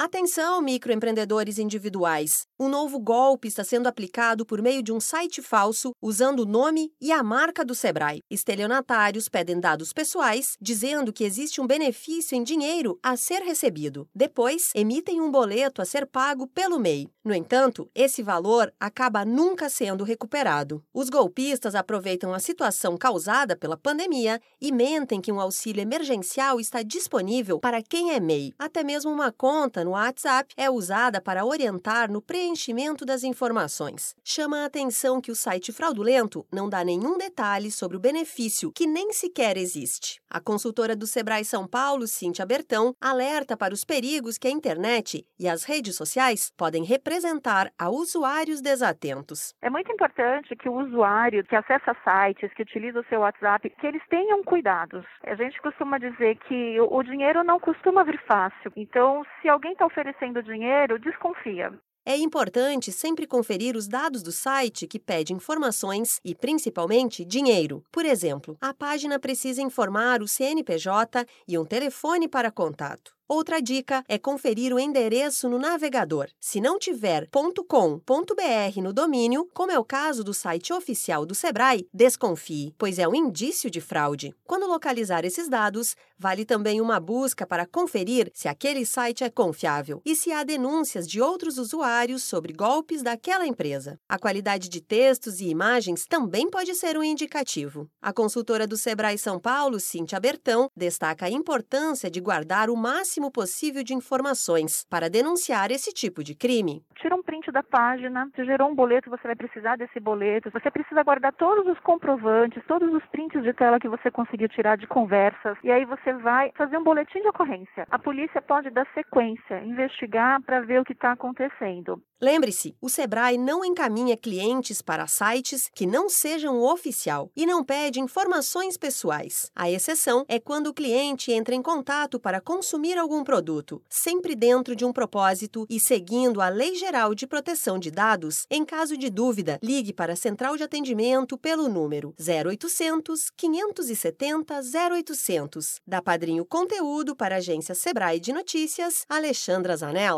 Atenção, microempreendedores individuais! Um novo golpe está sendo aplicado por meio de um site falso usando o nome e a marca do Sebrae. Estelionatários pedem dados pessoais, dizendo que existe um benefício em dinheiro a ser recebido. Depois, emitem um boleto a ser pago pelo MEI. No entanto, esse valor acaba nunca sendo recuperado. Os golpistas aproveitam a situação causada pela pandemia e mentem que um auxílio emergencial está disponível para quem é MEI. Até mesmo uma conta no WhatsApp é usada para orientar no preenchimento das informações. Chama a atenção que o site fraudulento não dá nenhum detalhe sobre o benefício, que nem sequer existe. A consultora do Sebrae São Paulo, Cíntia Bertão, alerta para os perigos que a internet e as redes sociais podem representar a usuários desatentos. É muito importante que o usuário que acessa sites, que utiliza o seu WhatsApp, que eles tenham cuidados. A gente costuma dizer que o dinheiro não costuma vir fácil. Então, se alguém está oferecendo dinheiro, desconfia. É importante sempre conferir os dados do site que pede informações e, principalmente, dinheiro. Por exemplo, a página precisa informar o CNPJ e um telefone para contato. Outra dica é conferir o endereço no navegador. Se não tiver .com.br no domínio, como é o caso do site oficial do Sebrae, desconfie, pois é um indício de fraude. Quando localizar esses dados, vale também uma busca para conferir se aquele site é confiável e se há denúncias de outros usuários sobre golpes daquela empresa. A qualidade de textos e imagens também pode ser um indicativo. A consultora do Sebrae São Paulo, Cíntia Bertão, destaca a importância de guardar o máximo máximo possível de informações para denunciar esse tipo de crime. Tira um print da página, se gerou um boleto, você vai precisar desse boleto, você precisa guardar todos os comprovantes, todos os prints de tela que você conseguiu tirar de conversas, e aí você vai fazer um boletim de ocorrência. A polícia pode dar sequência, investigar para ver o que está acontecendo. Lembre-se, o Sebrae não encaminha clientes para sites que não sejam oficial e não pede informações pessoais. A exceção é quando o cliente entra em contato para consumir algum produto, sempre dentro de um propósito e seguindo a Lei Geral de Proteção de Dados. Em caso de dúvida, ligue para a Central de Atendimento pelo número 0800 570 0800. Da Padrinho Conteúdo para a agência Sebrae de Notícias, Alexandra Zanella.